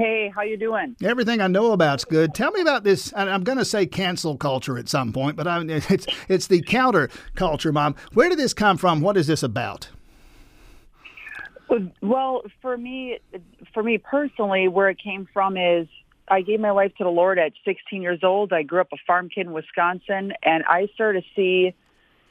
Hey, how you doing? Everything I know about's good. Tell me about this. I'm going to say cancel culture at some point, but I, it's it's the counter culture, Mom. Where did this come from? What is this about? Well, for me, for me personally, where it came from is I gave my life to the Lord at 16 years old. I grew up a farm kid in Wisconsin, and I started to see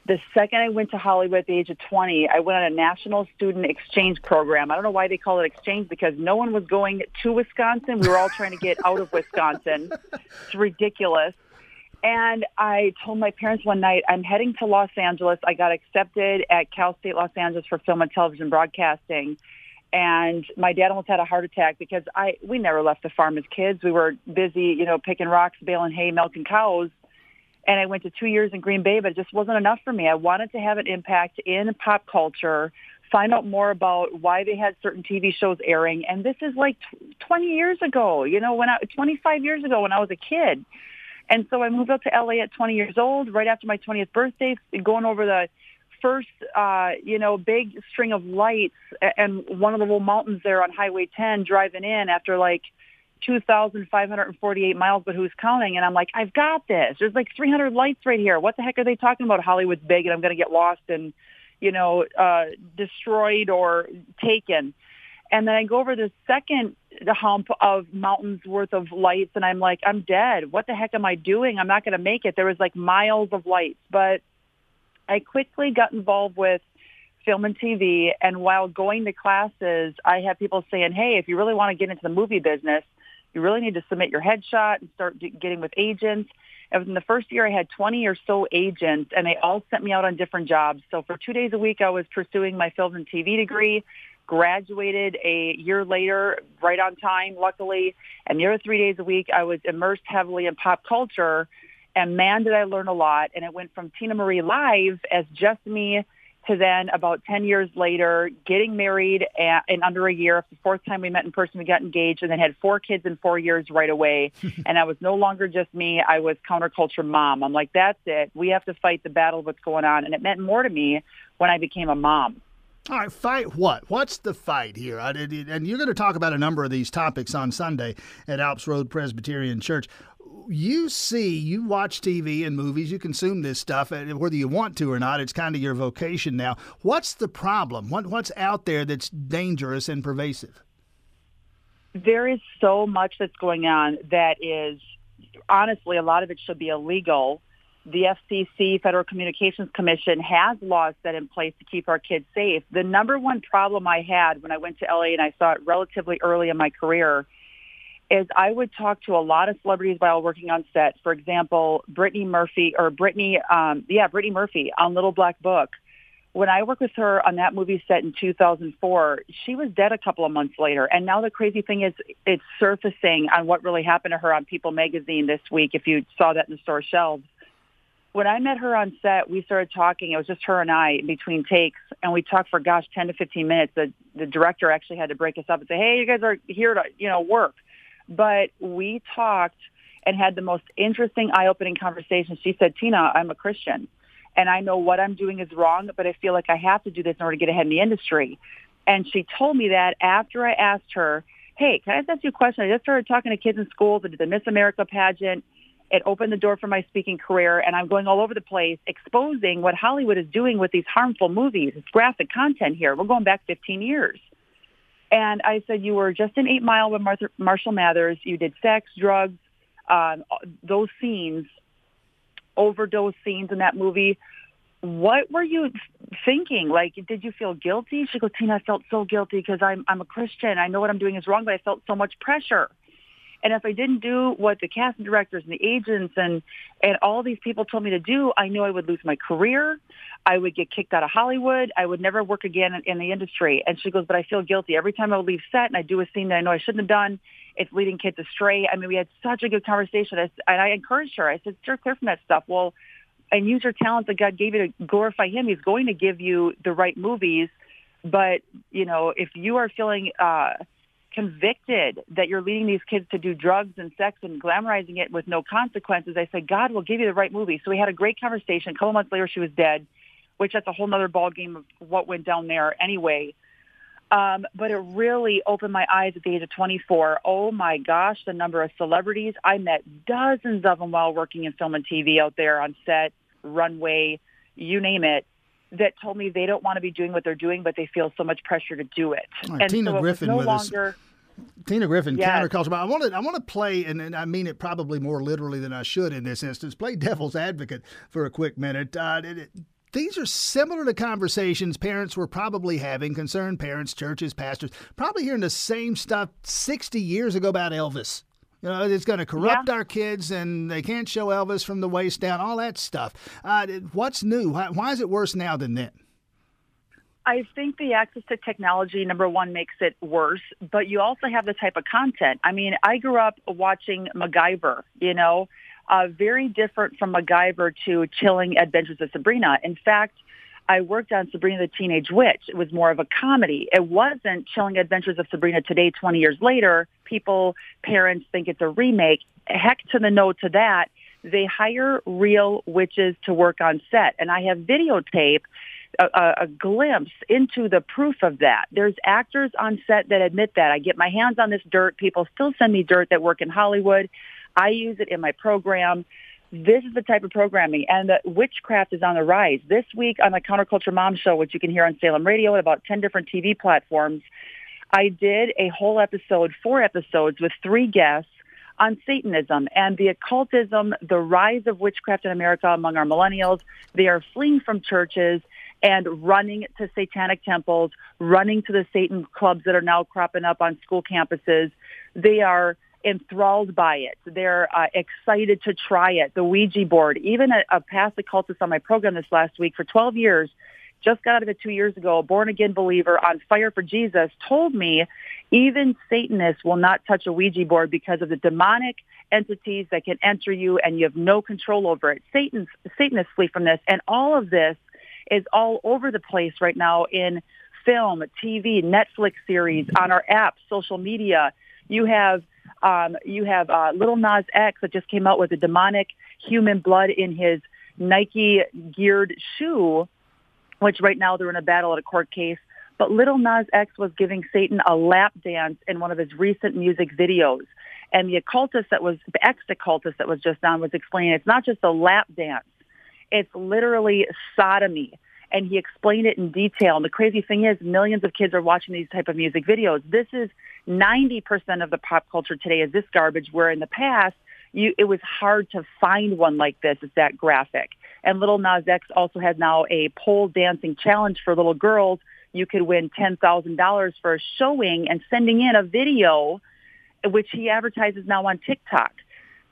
the second I went to Hollywood at the age of 20, I went on a national student exchange program. I don't know why they call it exchange because no one was going to Wisconsin. We were all trying to get out of Wisconsin. It's ridiculous. And I told my parents one night, I'm heading to Los Angeles. I got accepted at Cal State Los Angeles for film and television broadcasting. And my dad almost had a heart attack because I we never left the farm as kids. We were busy, you know, picking rocks, baling hay, milking cows and I went to two years in Green Bay, but it just wasn't enough for me. I wanted to have an impact in pop culture, find out more about why they had certain TV shows airing, and this is like 20 years ago. You know, when I 25 years ago when I was a kid, and so I moved out to LA at 20 years old, right after my 20th birthday, going over the first, uh, you know, big string of lights and one of the little mountains there on Highway 10, driving in after like 2,548 miles, but who's counting? And I'm like, I've got this. There's like 300 lights right here. What the heck are they talking about? Hollywood's big and I'm going to get lost and, you know, uh, destroyed or taken. And then I go over the second hump of mountains worth of lights and I'm like, I'm dead. What the heck am I doing? I'm not going to make it. There was like miles of lights, but I quickly got involved with film and TV. And while going to classes, I had people saying, hey, if you really want to get into the movie business, you really need to submit your headshot and start getting with agents. And within the first year, I had 20 or so agents, and they all sent me out on different jobs. So for two days a week, I was pursuing my film and TV degree, graduated a year later, right on time, luckily. And the other three days a week, I was immersed heavily in pop culture. And man, did I learn a lot. And it went from Tina Marie Live as just me to then about 10 years later getting married in under a year. The fourth time we met in person, we got engaged and then had four kids in four years right away. and I was no longer just me. I was counterculture mom. I'm like, that's it. We have to fight the battle of what's going on. And it meant more to me when I became a mom. All right, fight what? What's the fight here? And you're going to talk about a number of these topics on Sunday at Alps Road Presbyterian Church you see, you watch TV and movies, you consume this stuff, uh, whether you want to or not. It's kind of your vocation now. What's the problem? What, what's out there that's dangerous and pervasive? There is so much that's going on that is, honestly, a lot of it should be illegal. The FCC, Federal Communications Commission, has laws set in place to keep our kids safe. The number one problem I had when I went to LA and I saw it relatively early in my career is I would talk to a lot of celebrities while working on set. For example, Brittany Murphy or Brittany, um, yeah, Brittany Murphy on Little Black Book. When I worked with her on that movie set in 2004, she was dead a couple of months later. And now the crazy thing is it's surfacing on what really happened to her on People magazine this week, if you saw that in the store shelves. When I met her on set, we started talking. It was just her and I in between takes, and we talked for, gosh, 10 to 15 minutes. The, the director actually had to break us up and say, hey, you guys are here to, you know, work but we talked and had the most interesting, eye-opening conversation. She said, Tina, I'm a Christian and I know what I'm doing is wrong, but I feel like I have to do this in order to get ahead in the industry. And she told me that after I asked her, hey, can I just ask you a question? I just started talking to kids in schools. I did the Miss America pageant. It opened the door for my speaking career, and I'm going all over the place exposing what Hollywood is doing with these harmful movies. It's graphic content here. We're going back 15 years. And I said, you were just in Eight Mile with Martha, Marshall Mathers. You did sex, drugs, um, those scenes, overdose scenes in that movie. What were you thinking? Like, did you feel guilty? She goes, Tina, I felt so guilty because I'm, I'm a Christian. I know what I'm doing is wrong, but I felt so much pressure. And if I didn't do what the casting directors and the agents and and all these people told me to do, I knew I would lose my career. I would get kicked out of Hollywood. I would never work again in, in the industry. And she goes, but I feel guilty every time I would leave set and I do a scene that I know I shouldn't have done. It's leading kids astray. I mean, we had such a good conversation, and I encouraged her. I said, "Steer clear from that stuff." Well, and use your talents that God gave you to glorify Him. He's going to give you the right movies, but you know, if you are feeling uh, convicted that you're leading these kids to do drugs and sex and glamorizing it with no consequences, I said, God will give you the right movie. So we had a great conversation. A couple months later, she was dead, which that's a whole other ball game of what went down there anyway. Um, but it really opened my eyes at the age of 24. Oh my gosh, the number of celebrities. I met dozens of them while working in film and TV out there on set, runway, you name it, that told me they don't want to be doing what they're doing, but they feel so much pressure to do it. Right, and Tina so Griffin no with longer, us. Tina Griffin, yes. counterculture. I want to I want to play, and, and, I mean it probably more literally than I should in this instance. Play devil's advocate for a quick minute. Uh, these are similar to conversations parents were probably having, concerned parents, churches, pastors, probably hearing the same stuff 60 years ago about Elvis. You know, it's going to corrupt yeah. our kids and they can't show Elvis from the waist down, all that stuff. Uh, what's new? Why, why is it worse now than then? I think the access to technology, number one, makes it worse, but you also have the type of content. I mean, I grew up watching MacGyver, you know, uh, very different from MacGyver to Chilling Adventures of Sabrina. In fact, I worked on Sabrina the Teenage Witch. It was more of a comedy. It wasn't Chilling Adventures of Sabrina today, 20 years later. People, parents think it's a remake. Heck to the no to that. They hire real witches to work on set. And I have videotape a, a, a glimpse into the proof of that. There's actors on set that admit that. I get my hands on this dirt. People still send me dirt that work in Hollywood. I use it in my program. This is the type of programming, and witchcraft is on the rise. This week on the Counterculture Mom Show, which you can hear on Salem Radio and about 10 different TV platforms, I did a whole episode, four episodes with three guests on Satanism and the occultism, the rise of witchcraft in America among our millennials. They are fleeing from churches and running to satanic temples, running to the Satan clubs that are now cropping up on school campuses. They are enthralled by it. They're uh, excited to try it. The Ouija board, even a, a past occultist on my program this last week for 12 years, just got out of it two years ago, a born again believer on fire for Jesus, told me even Satanists will not touch a Ouija board because of the demonic entities that can enter you and you have no control over it. Satanists flee from this. And all of this is all over the place right now in film, TV, Netflix series, on our apps, social media. You have um, you have uh, Lil Nas X that just came out with a demonic human blood in his Nike geared shoe, which right now they're in a battle at a court case. But Lil Nas X was giving Satan a lap dance in one of his recent music videos. And the occultist that was, the ex-occultist that was just on was explaining it's not just a lap dance. It's literally sodomy and he explained it in detail. And the crazy thing is, millions of kids are watching these type of music videos. This is 90% of the pop culture today is this garbage, where in the past, you, it was hard to find one like this. It's that graphic. And Lil Nas X also has now a pole dancing challenge for little girls. You could win $10,000 for showing and sending in a video, which he advertises now on TikTok.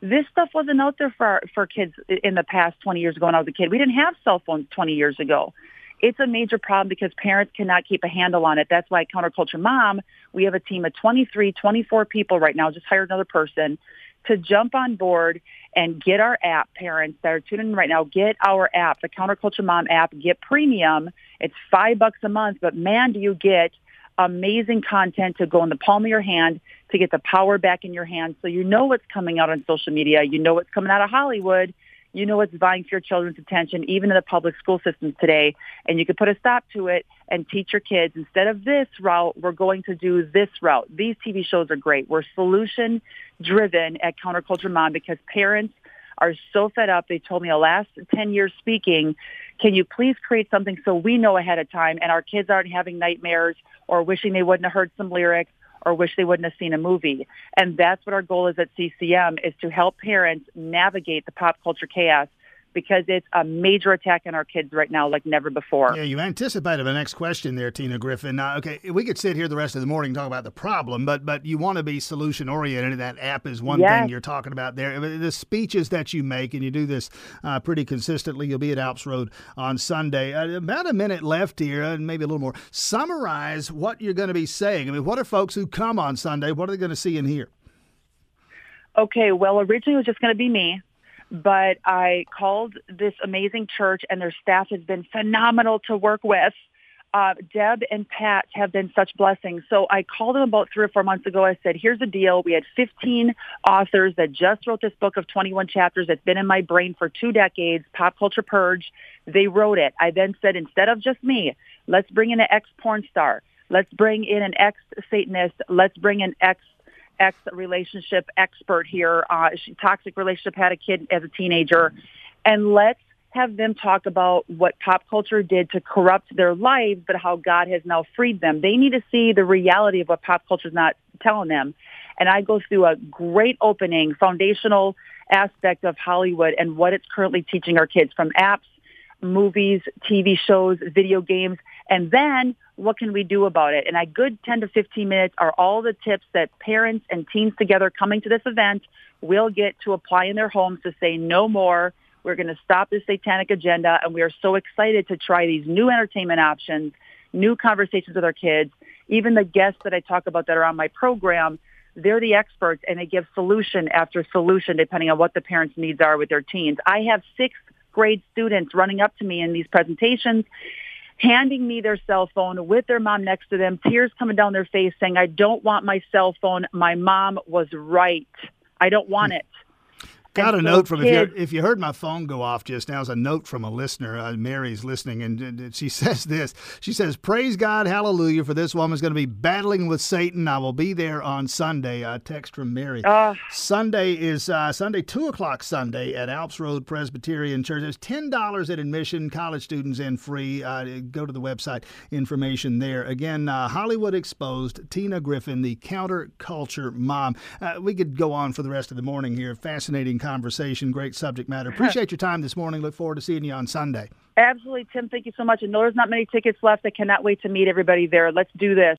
This stuff wasn't out there for for kids in the past 20 years ago when I was a kid. We didn't have cell phones 20 years ago. It's a major problem because parents cannot keep a handle on it. That's why Counterculture Mom, we have a team of 23, 24 people right now, just hired another person to jump on board and get our app, parents that are tuning in right now, get our app, the Counterculture Mom app, get premium. It's five bucks a month, but man, do you get amazing content to go in the palm of your hand to get the power back in your hand so you know what's coming out on social media. You know what's coming out of Hollywood. You know what's vying for your children's attention, even in the public school systems today. And you can put a stop to it and teach your kids, instead of this route, we're going to do this route. These TV shows are great. We're solution driven at Counterculture Mom because parents are so fed up. They told me the last 10 years speaking, can you please create something so we know ahead of time and our kids aren't having nightmares or wishing they wouldn't have heard some lyrics or wish they wouldn't have seen a movie. And that's what our goal is at CCM is to help parents navigate the pop culture chaos because it's a major attack on our kids right now like never before. Yeah, you anticipated the next question there, Tina Griffin. Uh, okay, we could sit here the rest of the morning and talk about the problem, but but you want to be solution oriented, and that app is one yes. thing you're talking about there. The speeches that you make, and you do this uh, pretty consistently. You'll be at Alps Road on Sunday. Uh, about a minute left here, and maybe a little more. Summarize what you're going to be saying. I mean, what are folks who come on Sunday? What are they going to see and hear? Okay, well, originally it was just going to be me but I called this amazing church and their staff has been phenomenal to work with. Uh, Deb and Pat have been such blessings. So I called them about three or four months ago. I said, here's the deal. We had 15 authors that just wrote this book of 21 chapters that's been in my brain for two decades, Pop Culture Purge. They wrote it. I then said, instead of just me, let's bring in an ex-porn star. Let's bring in an ex-Satanist. Let's bring an ex ex relationship expert here. Uh, she, toxic relationship had a kid as a teenager, and let's have them talk about what pop culture did to corrupt their lives, but how God has now freed them. They need to see the reality of what pop culture is not telling them. And I go through a great opening, foundational aspect of Hollywood and what it's currently teaching our kids from apps, movies, TV shows, video games, and then what can we do about it? And a good 10 to 15 minutes are all the tips that parents and teens together coming to this event will get to apply in their homes to say no more. We're going to stop this satanic agenda, and we are so excited to try these new entertainment options, new conversations with our kids. Even the guests that I talk about that are on my program, they're the experts, and they give solution after solution depending on what the parents' needs are with their teens. I have sixth grade students running up to me in these presentations handing me their cell phone with their mom next to them, tears coming down their face saying, I don't want my cell phone. My mom was right. I don't want it. Got a note from if you, if you heard my phone go off just now, it's a note from a listener. Uh, Mary's listening, and, and, she says this. She says, "Praise God, Hallelujah! For this woman's going to be battling with Satan. I will be there on Sunday." Uh, text from Mary. Uh, Sunday is uh, Sunday, two o'clock Sunday at Alps Road Presbyterian Church. It's ten dollars at admission. College students in free. Uh, go to the website. Information there. Again, uh, Hollywood exposed. Tina Griffin, the counterculture mom. we could go on for the rest of the morning here. Fascinating conversation. Great subject matter. Appreciate your time this morning. Look forward to seeing you on Sunday. Absolutely, Tim. Thank you so much. And no, there's not many tickets left. I cannot wait to meet everybody there. Let's do this.